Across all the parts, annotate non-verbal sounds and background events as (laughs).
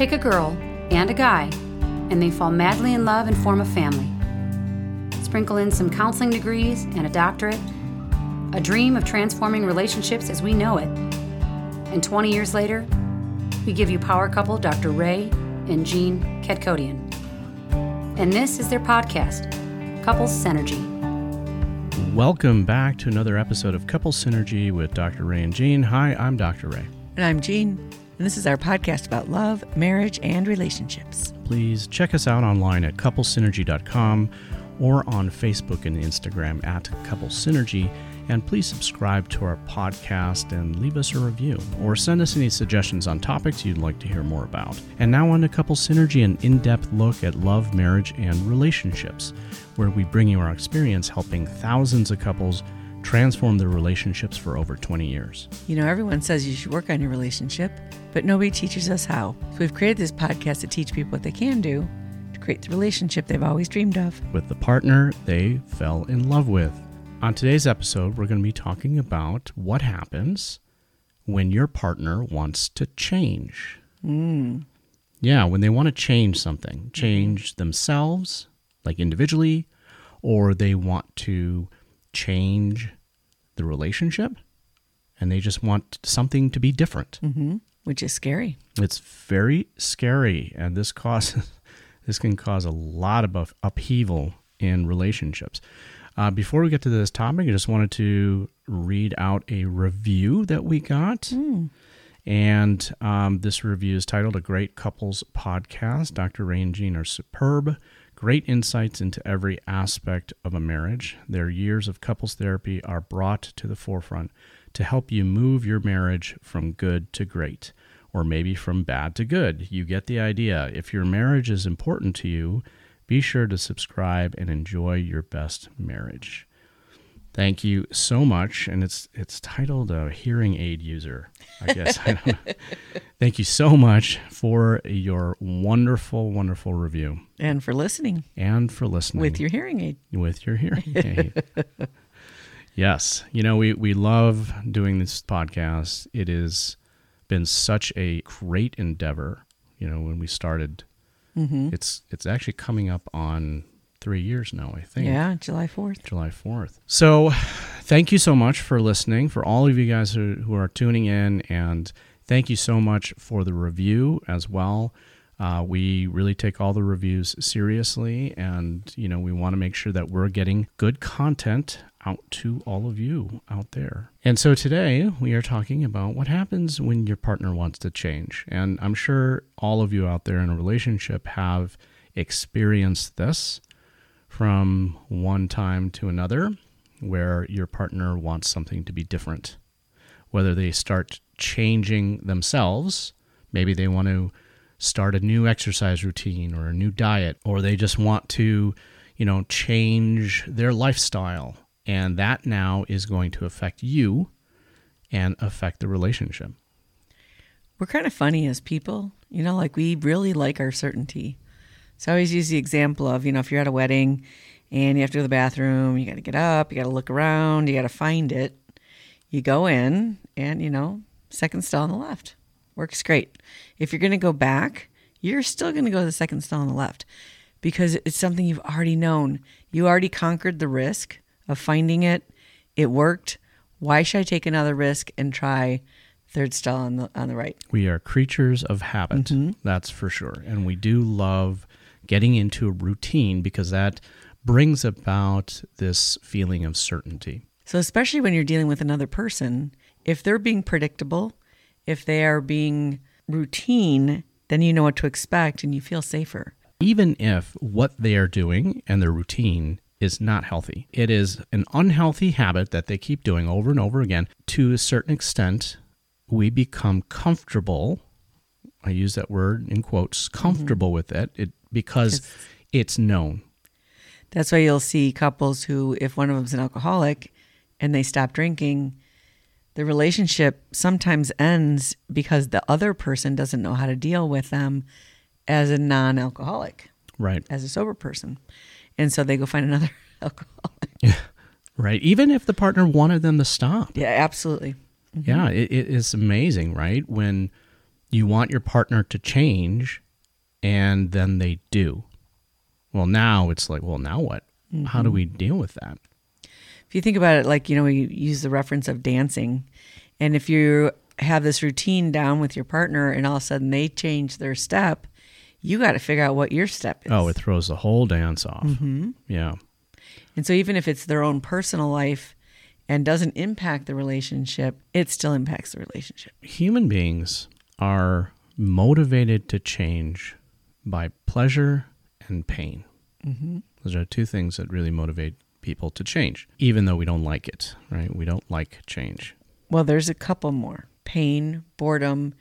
Take a girl and a guy, and they fall madly in love and form a family. Sprinkle in some counseling degrees and a doctorate, a dream of transforming relationships as we know it. And 20 years later, we give you power couple Dr. Ray and Jean Kadkodian. And this is their podcast, Couples Synergy. Welcome back to another episode of Couple Synergy with Dr. Ray and Jean. Hi, I'm Dr. Ray. And I'm Jean, and this is our podcast about love, marriage, and relationships. Please check us out online at couplesynergy.com or on Facebook and Instagram at Couple Synergy. And please subscribe to our podcast and leave us a review or send us any suggestions on topics you'd like to hear more about. And now on to Couple Synergy, an in depth look at love, marriage, and relationships, where we bring you our experience helping thousands of couples transform their relationships for over 20 years. You know, everyone says you should work on your relationship, but nobody teaches us how. So we've created this podcast to teach people what they can do to create the relationship they've always dreamed of. With the partner they fell in love with. On today's episode, we're going to be talking about what happens when your partner wants to change. Mm. Yeah, when they want to change something, change themselves, like individually, or they want to change the relationship and they just want something to be different. hmm Which is scary. It's very scary, and this causes (laughs) this can cause a lot of upheaval in relationships. Uh, before we get to this topic, I just wanted to read out a review that we got. And um, this review is titled A Great Couples Podcast. Dr. Ray and Jean are superb. Great insights into every aspect of a marriage. Their years of couples therapy are brought to the forefront to help you move your marriage from good to great, or maybe from bad to good. You get the idea. If your marriage is important to you, be sure to subscribe and enjoy your best marriage. Thank you so much, and it's it's titled a hearing aid user. I guess I. (laughs) Thank you so much for your wonderful, wonderful review And for listening and for listening with your hearing aid. with your hearing (laughs) aid. yes, you know we we love doing this podcast. It has been such a great endeavor. You know when we started, hmm it's it's actually coming up on three years now. I think. Yeah, July 4th. July 4th. So, thank you so much for listening, for all of you guys who, who are tuning in, and thank you so much for the review as well. Uh, we really take all the reviews seriously, and you know we want to make sure that we're getting good content out to all of you out there. And so today we are talking about what happens when your partner wants to change. And I'm sure all of you out there in a relationship have experienced this from one time to another where your partner wants something to be different. Whether they start changing themselves, maybe they want to start a new exercise routine or a new diet, or they just want to, you know, change their lifestyle. And that now is going to affect you and affect the relationship. We're kind of funny as people. You know, like we really like our certainty. So I always use the example of, you know, if you're at a wedding and you have to go to the bathroom, you got to get up, you got to look around, you got to find it. You go in and, you know, second stall on the left. Works great. If you're going to go back, you're still going to go to the second stall on the left because it's something you've already known. You already conquered the risk of finding it. It worked. Why should I take another risk and try third stall on the on the right? We are creatures of habit, mm-hmm. that's for sure. And we do love getting into a routine because that brings about this feeling of certainty. So, especially when you're dealing with another person, if they're being predictable, if they are being routine, then you know what to expect and you feel safer. Even if what they are doing and their routine is not healthy, it is an unhealthy habit that they keep doing over and over again. To a certain extent, we become comfortable. I use that word in quotes, comfortable mm-hmm. with it, it because it's known. That's why you'll see couples who, if one of them's an alcoholic and they stop drinking, the relationship sometimes ends because the other person doesn't know how to deal with them as a non alcoholic, Right. as a sober person. And so they go find another (laughs) alcoholic. (laughs) Right. Even if the partner wanted them to stop. Yeah, absolutely. Mm-hmm. Yeah, it, it is amazing, right? When you want your partner to change and then they do. Well, now it's like, well, now what? How do mm-hmm. we deal with that? If you think about it, like, you know, we use the reference of dancing. And if you have this routine down with your partner and all of a sudden they change their step, you got to figure out what your step is. Oh, it throws the whole dance off. Mm-hmm. Yeah. And so even if it's their own personal life and doesn't impact the relationship, it still impacts the relationship. Human beings are motivated to change by pleasure and pain. Mm-hmm. Those are two things that really motivate people to change, even though we don't like it, right? We don't like change. Well, there's a couple more pain, boredom,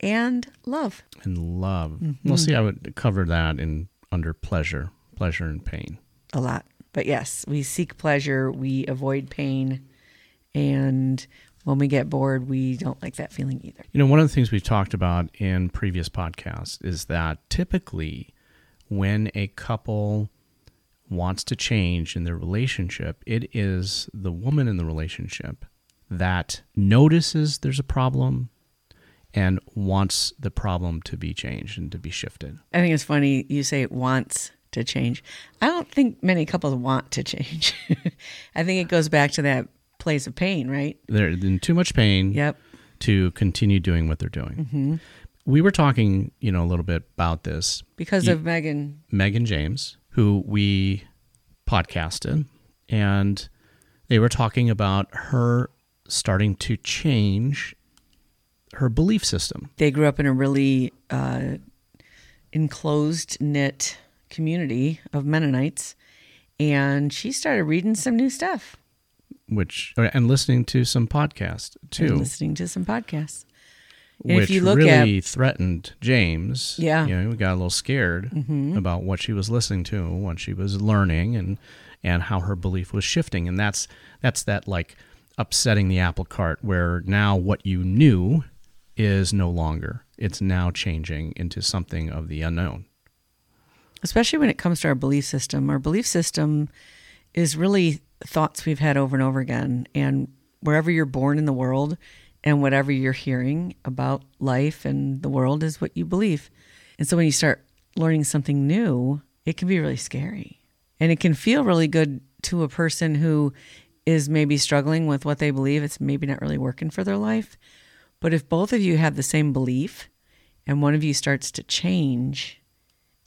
and love. And love. We'll see. I would cover that in under pleasure, pleasure and pain. A lot. But yes, we seek pleasure, we avoid pain, and when we get bored, we don't like that feeling either. You know, one of the things we've talked about in previous podcasts is that typically when a couple wants to change in their relationship, it is the woman in the relationship that notices there's a problem and wants the problem to be changed and to be shifted. I think it's funny you say it wants to change. I don't think many couples want to change. (laughs) I think it goes back to that place of pain, right? They're in too much pain Yep. to continue doing what they're doing. Mm-hmm. We were talking, you know, a little bit about this Because You- of Megan. Megan James, who we podcasted, and they were talking about her starting to change her belief system. They grew up in a really uh, enclosed knit community of Mennonites, and she started reading some new stuff Which and listening to some podcasts and too, listening to some podcasts. And if which you look really threatened James. Yeah. Mm-hmm. you know, we got a little scared about what she was listening to, what she was learning, and and how her belief was shifting. And that's that's that like upsetting the apple cart, where now what you knew is no longer. It's now changing into something of the unknown. especially when it comes to our belief system. Our belief system is really thoughts we've had over and over again. And wherever you're born in the world and whatever you're hearing about life and the world is what you believe. And so when you start learning something new, it can be really scary. And it can feel really good to a person who is maybe struggling with what they believe. It's maybe not really working for their life. But if both of you have the same belief and one of you starts to change,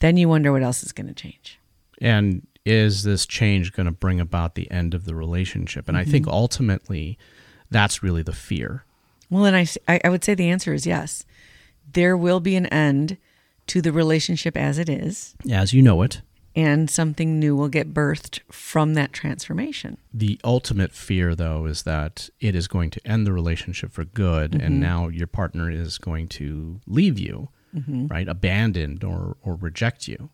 then you wonder what else is going to change. And is this change going to bring about the end of the relationship? And I think Mm-hmm. ultimately, that's really the fear. Well, and I, I would say the answer is yes. There will be an end to the relationship as it is, As you know it, and something new will get birthed from that transformation. The ultimate fear, though, is that it is going to end the relationship for good, and now your partner is going to leave you, right? Abandoned or or reject you,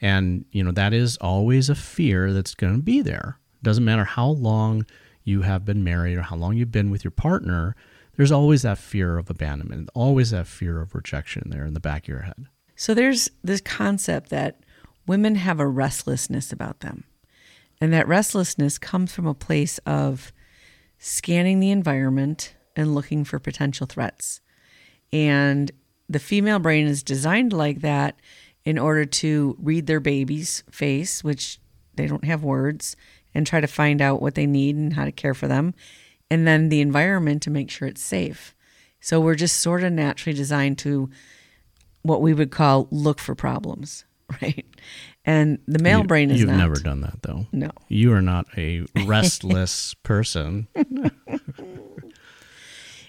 and you know that is always a fear that's going to be there. Doesn't matter how long you have been married or how long you've been with your partner. There's always that fear of abandonment, always that fear of rejection there in the back of your head. So there's this concept that women have a restlessness about them. And that restlessness comes from a place of scanning the environment and looking for potential threats. And the female brain is designed like that in order to read their baby's face, which they don't have words, and try to find out what they need and how to care for them. And then the environment to make sure it's safe. So we're just sort of naturally designed to what we would call look for problems, (laughs) right? And the male You- brain is You've not. never done that, though. No. You are not a (laughs) restless person. (laughs)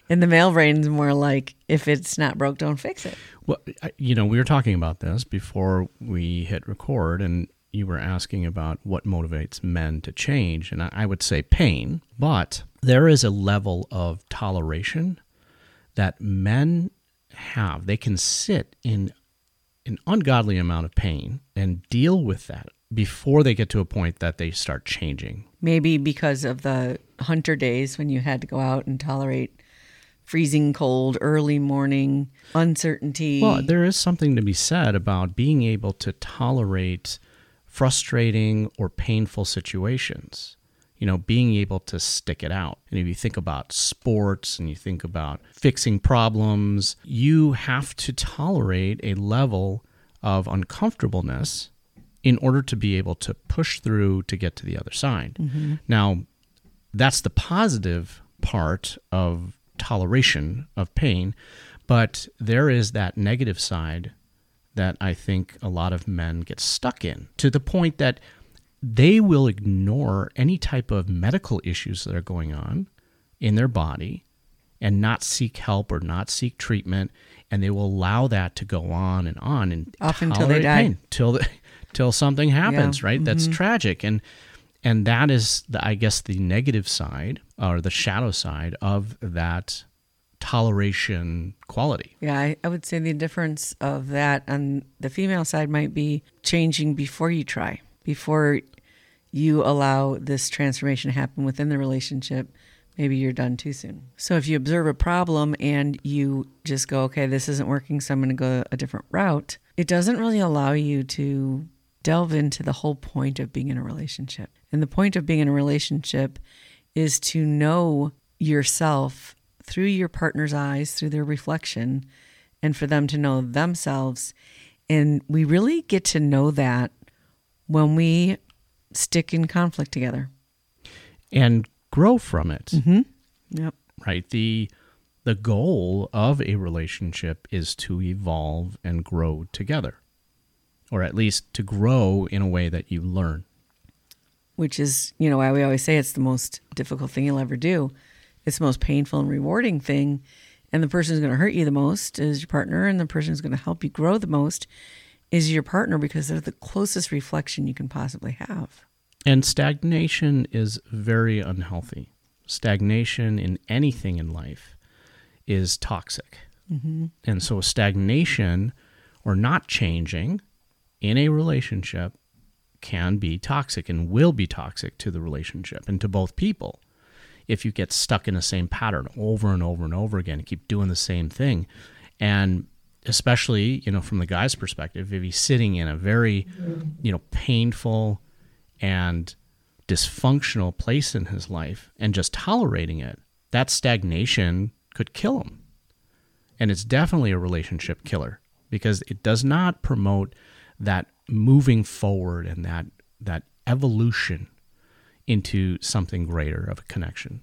And the male brain is more like if it's not broke, don't fix it. Well, you know, we were talking about this before we hit record, and you were asking about what motivates men to change, and I would say pain, but there is a level of toleration that men have. They can sit in an ungodly amount of pain and deal with that before they get to a point that they start changing. Maybe because of the hunter days when you had to go out and tolerate freezing cold, early morning, uncertainty. Well, there is something to be said about being able to tolerate frustrating or painful situations. you know, being able to stick it out. And if you think about sports and you think about fixing problems, you have to tolerate a level of uncomfortableness in order to be able to push through to get to the other side. Mm-hmm. Now, that's the positive part of toleration of pain, but there is that negative side that I think a lot of men get stuck in to the point that they will ignore any type of medical issues that are going on in their body and not seek help or not seek treatment and they will allow that to go on and on and Up until they die. pain till the, (laughs) till something happens right that's Mm-hmm. tragic and and that is the, i guess the negative side or the shadow side of that toleration quality Yeah, I, I would say the difference of that on the female side might be changing before you try, before you allow this transformation to happen within the relationship. Maybe you're done too soon. So if you observe a problem and you just go, okay, this isn't working, so I'm going to go a different route, it doesn't really allow you to delve into the whole point of being in a relationship. And the point of being in a relationship is to know yourself through your partner's eyes, through their reflection, and for them to know themselves. And we really get to know that when we stick in conflict together. and grow from it mm-hmm. Yep. right the the goal of a relationship is to evolve and grow together or at least to grow in a way that you learn Which is, you know, why we always say it's the most difficult thing you'll ever do. It's the most painful and rewarding thing. And the person who's going to hurt you the most is your partner, and the person who's going to help you grow the most is your partner because they're the closest reflection you can possibly have. And stagnation is very unhealthy. Stagnation in anything in life is toxic. Mm-hmm. And so, stagnation or not changing in a relationship can be toxic and will be toxic to the relationship and to both people. If you get stuck in the same pattern over and over and over again, and keep doing the same thing. And especially, you know, from the guy's perspective, if he's sitting in a very, you know, painful, and dysfunctional place in his life and just tolerating it, that stagnation could kill him. And it's definitely a relationship killer because it does not promote that moving forward and that that evolution into something greater of a connection.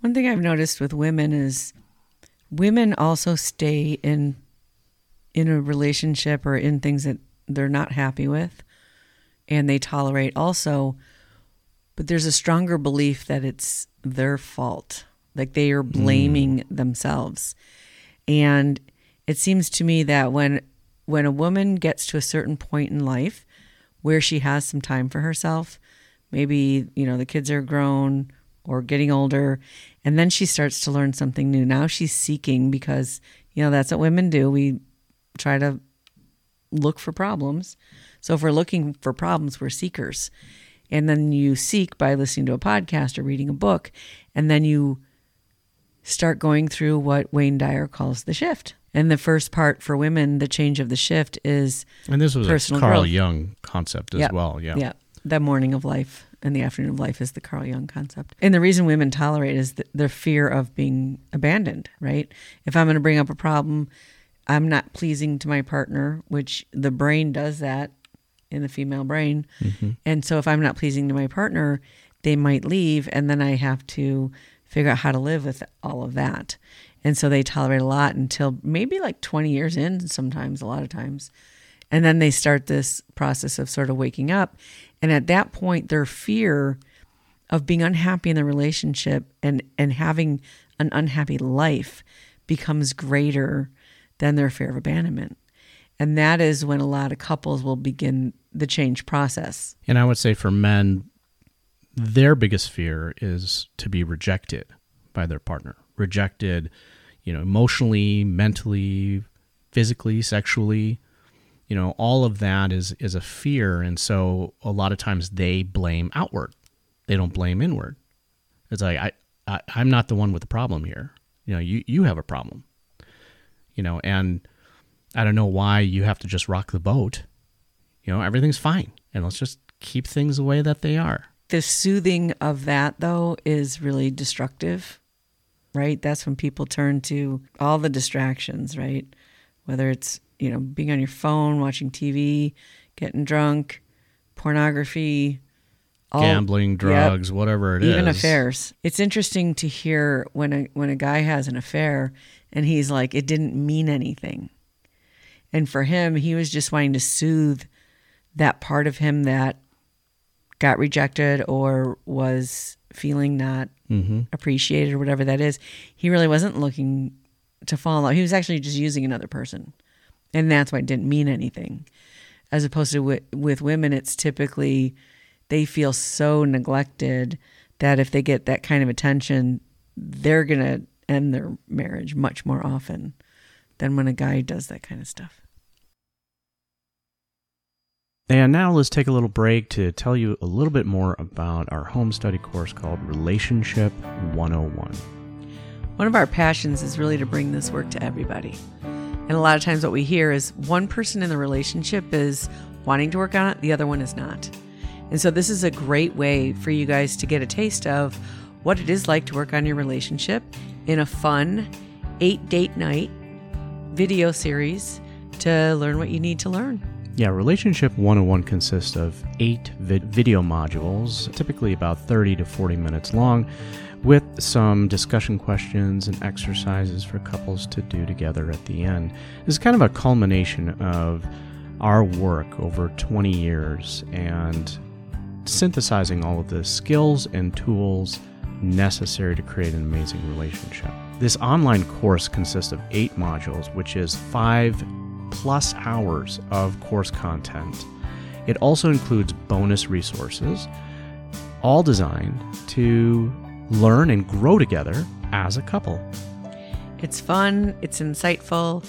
One thing I've noticed with women is women also stay in in a relationship or in things that they're not happy with and they tolerate also but there's a stronger belief that it's their fault like they are hmm. blaming themselves and it seems to me that when when a woman gets to a certain point in life where she has some time for herself, maybe, you know, the kids are grown or getting older, and then she starts to learn something new. Now she's seeking because, you know, that's what women do. We try to look for problems. So if we're looking for problems, we're seekers. And then you seek by listening to a podcast or reading a book, and then you start going through what Wayne Dyer calls the shift. And the first part for women, the change of the shift is And this was Personal a Carl growth. Jung concept as Yep. well. Yeah. yeah, the morning of life and the afternoon of life is the Carl Jung concept. And the reason women tolerate is the, their fear of being abandoned, right? If I'm going to bring up a problem, I'm not pleasing to my partner, which the brain does that in the female brain. Mm-hmm. And so if I'm not pleasing to my partner, they might leave and then I have to figure out how to live with all of that. And so they tolerate a lot until maybe like 20 years in sometimes a lot of times. And then they start this process of sort of waking up. And at that point their fear of being unhappy in the relationship and and having an unhappy life becomes greater than their fear of abandonment. And that is when a lot of couples will begin the change process. And I would say for men, their biggest fear is to be rejected by their partner. Rejected, you know, emotionally, mentally, physically, sexually. You know, all of that is is a fear, and so a lot of times they blame outward. They don't blame inward. It's like I, I I'm not the one with the problem here. You know, you you have a problem. You know, and I don't know why you have to just rock the boat. You know, everything's fine, and let's just keep things the way that they are. the soothing of that though is really destructive, right? That's when people turn to all the distractions, right? Whether it's, you know, being on your phone, watching TV, getting drunk, pornography, all- Gambling, Yep. drugs, whatever it is. even affairs. It's interesting to hear when a when a guy has an affair and he's like, it didn't mean anything. And for him, he was just wanting to soothe that part of him that got rejected or was feeling not Mm-hmm. appreciated or whatever that is. He really wasn't looking to fall in love. He was actually just using another person. And that's why it didn't mean anything. As opposed to with, with women, it's typically they feel so neglected that if they get that kind of attention, they're going to end their marriage much more often than when a guy does that kind of stuff. And now let's take a little break to tell you a little bit more about our home study course called Relationship 101. One of our passions is really to bring this work to everybody. And a lot of times, what we hear is one person in the relationship is wanting to work on it, the other one is not. And so, this is a great way for you guys to get a taste of what it is like to work on your relationship in a fun eight date night video series to learn what you need to learn. Yeah, Relationship 101 consists of eight vid- video modules, typically about 30 to 40 minutes long, with some discussion questions and exercises for couples to do together at the end. This is kind of a culmination of our work over 20 years and synthesizing all of the skills and tools necessary to create an amazing relationship. This online course consists of eight modules, which is five plus hours of course content. It also includes bonus resources, all designed to learn and grow together as a couple. It's fun, it's insightful,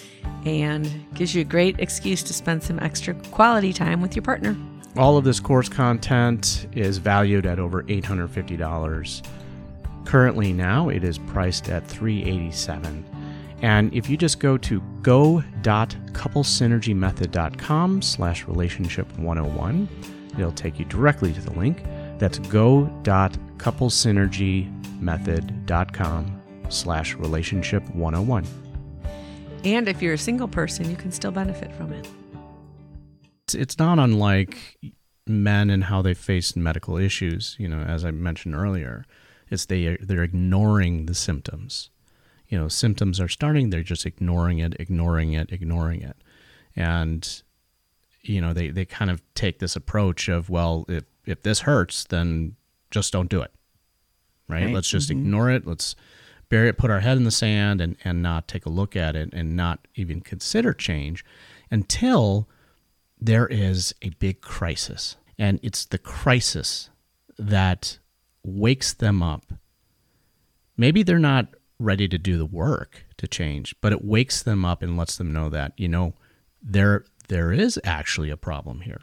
and gives you a great excuse to spend some extra quality time with your partner. All of this course content is valued at over $850. Currently now it is priced at $387. And if you just go to go.couplesynergymethod.com slash relationship 101, it'll take you directly to the link. That's go.couplesynergymethod.com slash relationship 101. And if you're a single person, you can still benefit from it. it's, it's not unlike men and how they face medical issues. You know, as I mentioned earlier, it's they they're ignoring the symptoms. You know, symptoms are starting, they're just ignoring it, ignoring it, ignoring it, and you know they they kind of take this approach of well, if if this hurts, then just don't do it. Right? Right. Let's just Mhm. ignore it. Let's bury it, put our head in the sand, and and not take a look at it, and not even consider change until there is a big crisis. And it's the crisis that wakes them up. Maybe they're not ready to do the work to change, but it wakes them up and lets them know that, you know, there there is actually a problem here.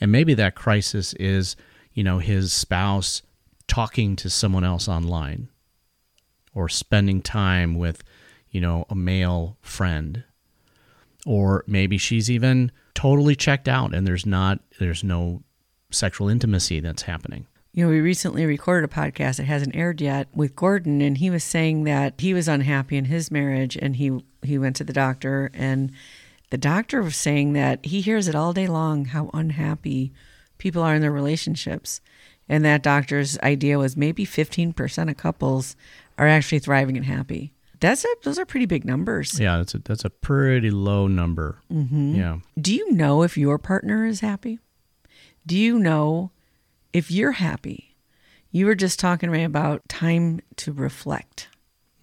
And maybe that crisis is, you know, his spouse talking to someone else online or spending time with, you know, a male friend or maybe she's even totally checked out and there's not there's no sexual intimacy that's happening You know, we recently recorded a podcast that hasn't aired yet with Gordon, and he was saying that he was unhappy in his marriage, and he he went to the doctor, and the doctor was saying that he hears it all day long how unhappy people are in their relationships, and that doctor's idea was maybe fifteen percent of couples are actually thriving and happy. That's a, those are pretty big numbers. yeah that's a that's a pretty low number Mm-hmm. yeah Do you know if your partner is happy? Do you know if you're happy? You were just talking to me about time to reflect.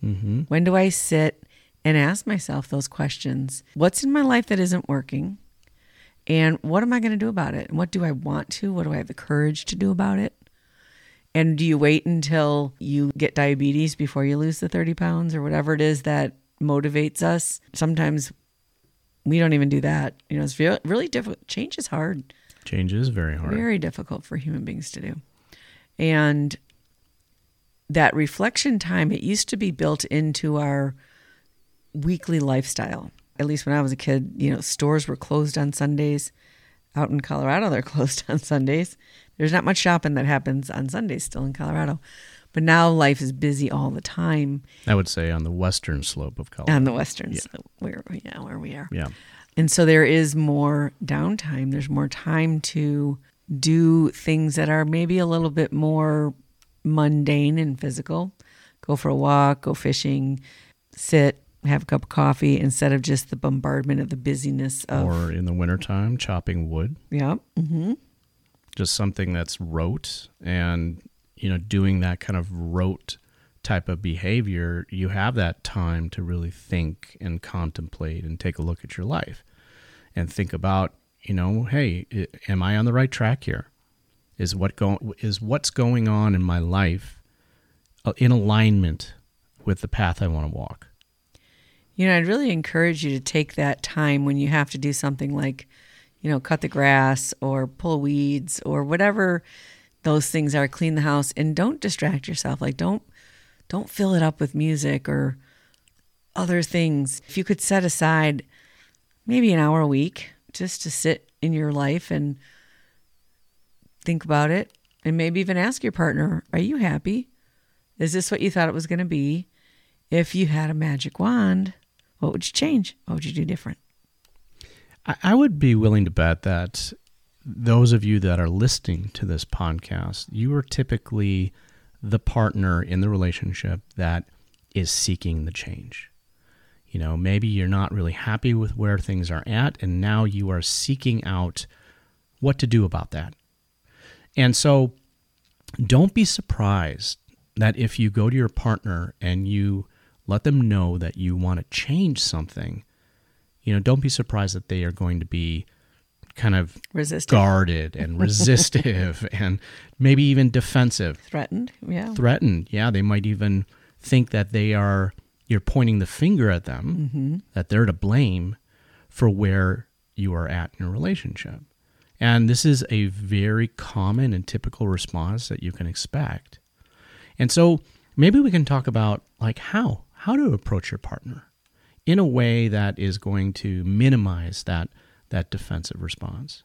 mm-hmm. When do I sit and ask myself those questions? What's in my life that isn't working? And what am I going to do about it? And what do I want to? What do I have the courage to do about it? And do you wait until you get diabetes before you lose the 30 pounds or whatever it is that motivates us? Sometimes we don't even do that. You know, it's really difficult. Change is hard change is very hard very difficult for human beings to do. And that reflection time, it used to be built into our weekly lifestyle. At least when I was a kid, you know, stores were closed on Sundays. out in Colorado, they're (laughs) closed on Sundays. There's not much shopping that happens on Sundays still in Colorado. But now life is busy all the time I would say on the western slope of Colorado. on the western Yeah. slope, where yeah, where we are. yeah. And so there is more downtime. There's more time to do things that are maybe a little bit more mundane and physical. Go for a walk, go fishing, sit, have a cup of coffee instead of just the bombardment of the busyness of Or in the wintertime, chopping wood. yeah. Mm-hmm. just something that's rote and you know doing that kind of rote type of behavior you have that time to really think and contemplate and take a look at your life and think about you know hey am i on the right track here is what go- is what's going on in my life uh, in alignment with the path i want to walk You know, I'd really encourage you to take that time when you have to do something like, you know, cut the grass or pull weeds or whatever those things are, clean the house and don't distract yourself. Like don't don't fill it up with music or other things. If you could set aside maybe an hour a week just to sit in your life and think about it and maybe even ask your partner, are you happy? Is this what you thought it was going to be? If you had a magic wand, what would you change? What would you do different? I, would be willing to bet that those of you that are listening to this podcast, you are typically the partner in the relationship that is seeking the change. You know, maybe you're not really happy with where things are at, and now you are seeking out what to do about that. And so don't be surprised that if you go to your partner and you let them know that you want to change something, you know, don't be surprised that they are going to be kind of Resistant, guarded and resistive (laughs) and maybe even defensive, threatened, yeah. threatened. Yeah, they might even think that they are you're pointing the finger at them, mm-hmm. that they're to blame for where you are at in a relationship. And this is a very common and typical response that you can expect. And so maybe we can talk about like how how to approach your partner in a way that is going to minimize that that defensive response.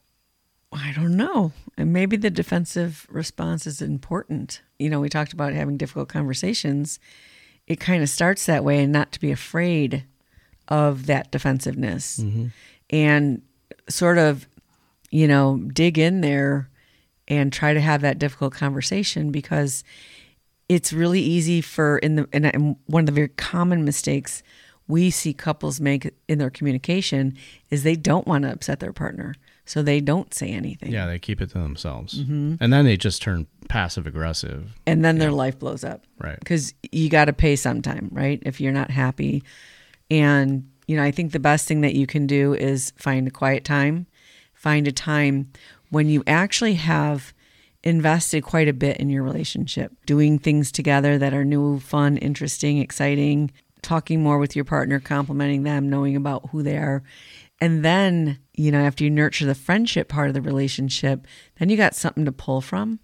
I don't know. And maybe the defensive response is important. You know, we talked about having difficult conversations. It kind of starts that way and not to be afraid of that defensiveness mm-hmm. and sort of, you know, dig in there and try to have that difficult conversation because it's really easy for in the and- and one of the very common mistakes we see couples make in their communication is they don't want to upset their partner. So they don't say anything. Yeah, they keep it to themselves. Mm-hmm. And then they just turn passive aggressive. and then their life blows up. Right. because you got to pay sometime right? If you're not happy. And you know i think the best thing that you can do is find a quiet time. Find a time when you actually have invested quite a bit in your relationship doing things together that are new fun interesting exciting talking more with your partner complimenting them knowing about who they are and then you know after you nurture the friendship part of the relationship then you got something to pull from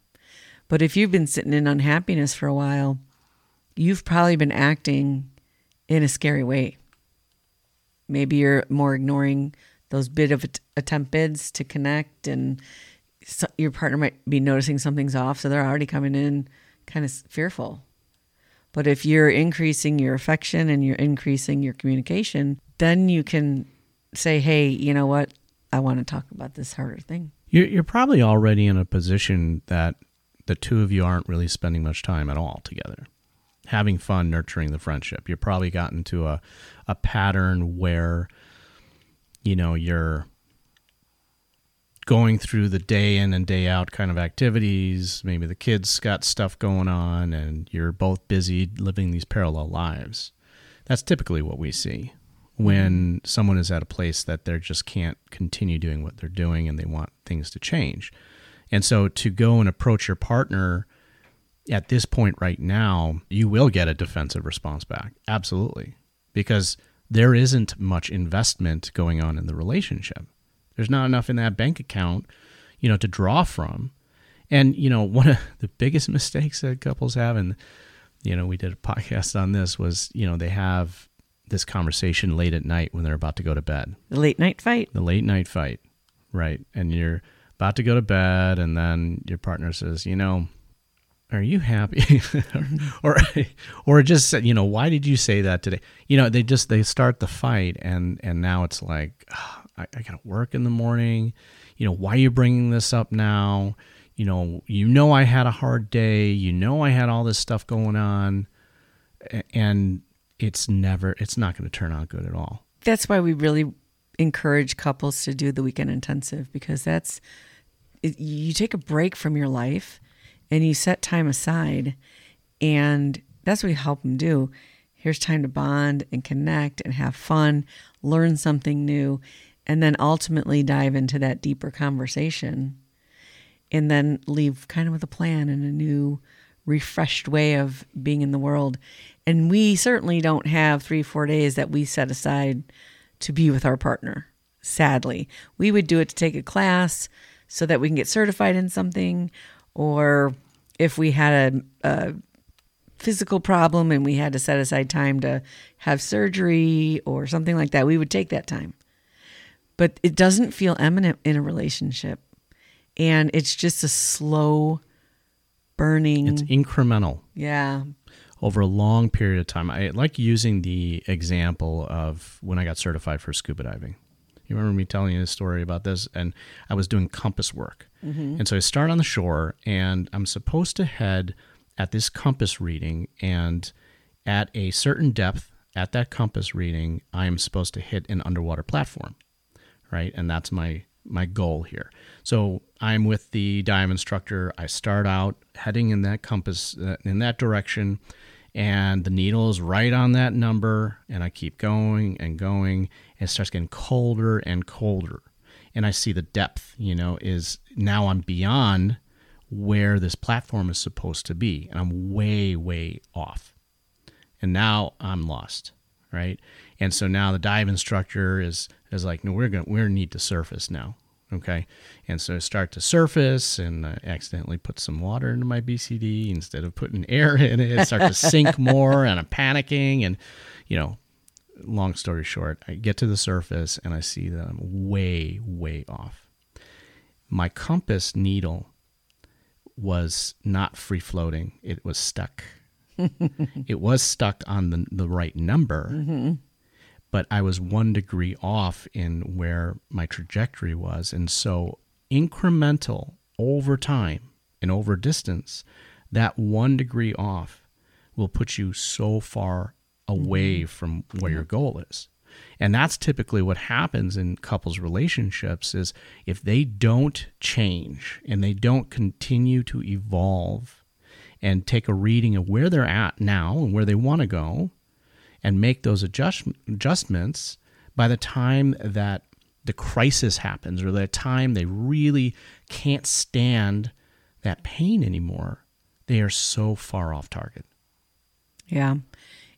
but if you've been sitting in unhappiness for a while, you've probably been acting in a scary way. Maybe you're more ignoring those bit of att- attempt bids to connect, and your partner might be noticing something's off, so they're already coming in kind of fearful. But if you're increasing your affection and you're increasing your communication, then you can say, hey, you know what? I want to talk about this harder thing. You're, probably already in a position that the two of you aren't really spending much time at all together, having fun, nurturing the friendship. You're probably gotten to a, a pattern where, you know, you're going through the day in and day out kind of activities. Maybe the kids got stuff going on and you're both busy living these parallel lives. That's typically what we see when someone is at a place that they just can't continue doing what they're doing and they want things to change. And so to go and approach your partner at this point right now, you will get a defensive response back. Absolutely. Because there isn't much investment going on in the relationship. There's not enough in that bank account, you know, to draw from. And, you know, one of the biggest (laughs) mistakes that couples have, and, you know, we did a podcast on this, was, you know, they have this conversation late at night when they're about to go to bed The late night fight. the late night fight right? And you're about to go to bed, and then your partner says, you know, are you happy (laughs) or or just you know why did you say that today you know they just they start the fight and and now it's like oh, I, I gotta work in the morning. You know why are you bringing this up now? You know you know i had a hard day. You know i had all this stuff going on. And it's never it's not going to turn out good at all. That's why we really encourage couples to do the weekend intensive because that's it, you take a break from your life and you set time aside and that's what we help them do. Here's time to bond and connect and have fun learn something new and then ultimately dive into that deeper conversation and then leave kind of with a plan and a new refreshed way of being in the world and we certainly don't have three four days that we set aside to be with our partner sadly we would do it to take a class so that we can get certified in something or if we had a, a physical problem and we had to set aside time to have surgery or something like that, we would take that time. But it doesn't feel eminent in a relationship. And it's just a slow burning. it's incremental. Yeah. over a long period of time. I like using the example of when i got certified for scuba diving. You remember me telling you a story about this? And i was doing compass work. Mm-hmm. And so I start on the shore, and I'm supposed to head at this compass reading, and at a certain depth at that compass reading, I am supposed to hit an underwater platform, right? And that's my my goal here. So I'm with the dive instructor. I start out heading in that compass uh, in that direction, and the needle is right on that number, and I keep going and going. And it starts getting colder and colder and I see the depth, you know, is now I'm beyond where this platform is supposed to be, and I'm way, way off. And now I'm lost, right? And so now the dive instructor is is like, no, we're gonna we need to surface now, okay? And so I start to surface, and I accidentally put some water into my BCD instead of putting air (laughs) in it. I start to sink (laughs) more, and I'm panicking, and you know, long story short, I get to the surface and I see that I'm way, way off. My compass needle was not free floating, it was stuck. (laughs) it was stuck on the, the right number, but I was one degree off in where my trajectory was. And so, incremental over time and over distance, that one degree off will put you so far away mm-hmm. from where your goal is. And that's typically what happens in couples relationships is if they don't change and they don't continue to evolve and take a reading of where they're at now and where they want to go and make those adjust, adjustments by the time that the crisis happens or the time they really can't stand that pain anymore, they are so far off target. Yeah.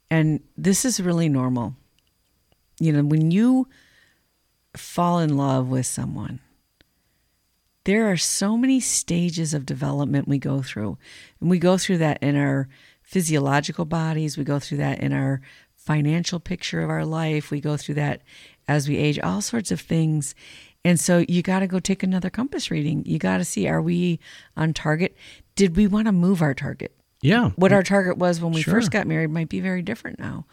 And this is really normal. You know, when you fall in love with someone, there are so many stages of development we go through. And we go through that in our physiological bodies, we go through that in our financial picture of our life, we go through that as we age, all sorts of things. And so you got to go take another compass reading. You got to see are we on target? Did we want to move our target? Yeah. what our target was when we Sure. first got married might be very different now.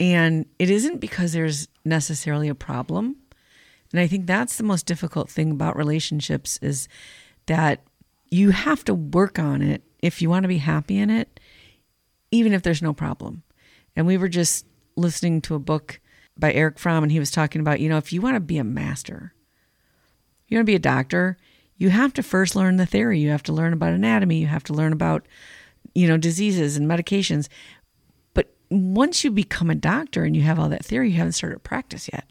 And it isn't because there's necessarily a problem. And I think that's the most difficult thing about relationships is that you have to work on it if you want to be happy in it, even if there's no problem. And we were just listening to a book by Erich Fromm, and he was talking about, you know, if you want to be a master, you want to be a doctor, you have to first learn the theory. You have to learn about anatomy. You have to learn about, you know, diseases and medications. But once you become a doctor and you have all that theory, you haven't started practice yet.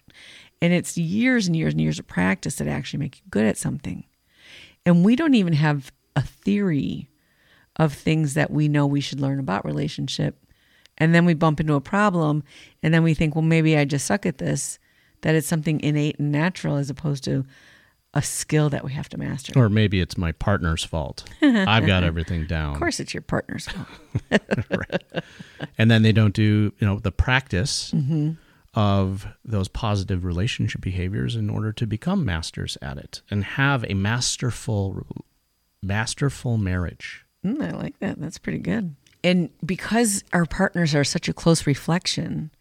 And it's years and years and years of practice that actually make you good at something. And we don't even have a theory of things that we know we should learn about relationship. And then we bump into a problem and then we think, well, maybe I just suck at this, that it's something innate and natural as opposed to a skill that we have to master. Or maybe it's my partner's fault. (laughs) I've got everything down. Of course, it's your partner's fault. (laughs) and then they don't do you know the practice Mm-hmm. Of those positive relationship behaviors in order to become masters at it and have a masterful masterful marriage. Mm, I like that. That's pretty good. And because our partners are such a close reflection,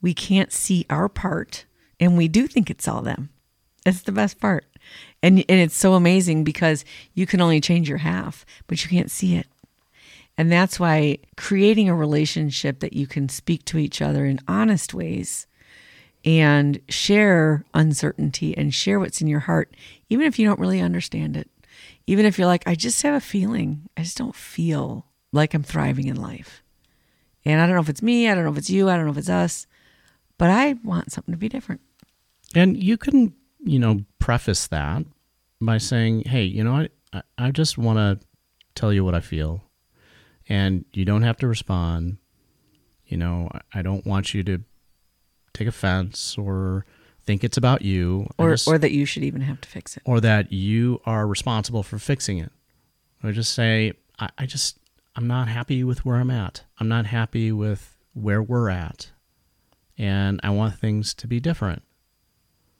we can't see our part and we do think it's all them. It's the best part. And and it's so amazing because you can only change your half, but you can't see it. And that's why creating a relationship that you can speak to each other in honest ways and share uncertainty and share what's in your heart, even if you don't really understand it. Even if you're like, I just have a feeling, I just don't feel like I'm thriving in life. And I don't know if it's me, I don't know if it's you, I don't know if it's us, but I want something to be different. And you can, you know, preface that by saying, hey, you know, I, I just want to tell you what I feel and you don't have to respond. You know, I don't want you to take offense or think it's about you, or just, or that you should even have to fix it, or that you are responsible for fixing it. Or just say, I, I just I'm not happy with where I'm at. I'm not happy with where we're at, and I want things to be different.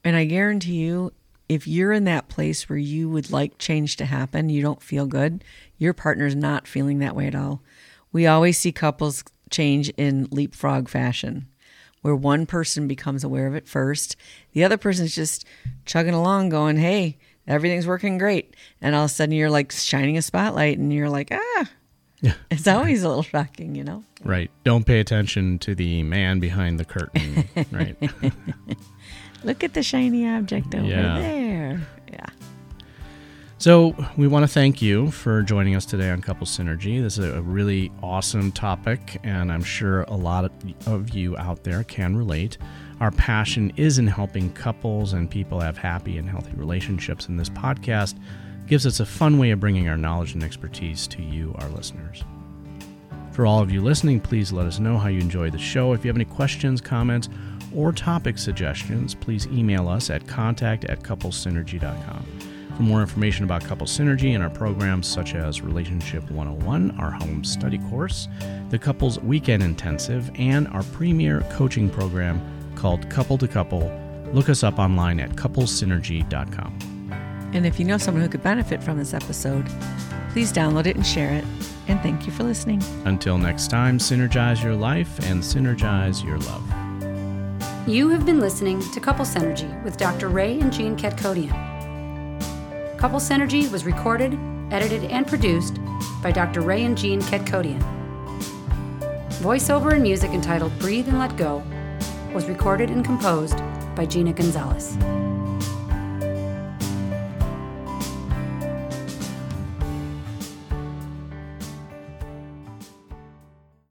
And I guarantee you, if you're in that place where you would like change to happen, you don't feel good, your partner's not feeling that way at all. We always see couples change in leapfrog fashion, where one person becomes aware of it first, the other person's just chugging along, going, Hey, everything's working great. And all of a sudden you're like shining a spotlight and you're like, Ah, yeah. It's always a little shocking, you know? Right. Don't pay attention to the man behind the curtain. (laughs) right. Look at the shiny object over yeah. there. Yeah. So, we want to thank you for joining us today on Couple Synergy. This is a really awesome topic, and I'm sure a lot of you out there can relate. Our passion is in helping couples and people have happy and healthy relationships, and this podcast gives us a fun way of bringing our knowledge and expertise to you, our listeners. For all of you listening, please let us know how you enjoy the show. If you have any questions, comments, or topic suggestions, please email us at contact at couplesynergy.com. For more information about Couple Synergy and our programs such as Relationship 101, our home study course, the Couples Weekend Intensive, and our premier coaching program called Couple to Couple, look us up online at couplesynergy.com. And if you know someone who could benefit from this episode, please download it and share it. And thank you for listening. Until next time, synergize your life and synergize your love. You have been listening to Couple Synergy with Dr. Ray and Jean Ketkodian. Couple Synergy was recorded, edited, and produced by Dr. Ray and Jean Ketkodian. Voiceover and music entitled Breathe and Let Go was recorded and composed by Gina Gonzalez.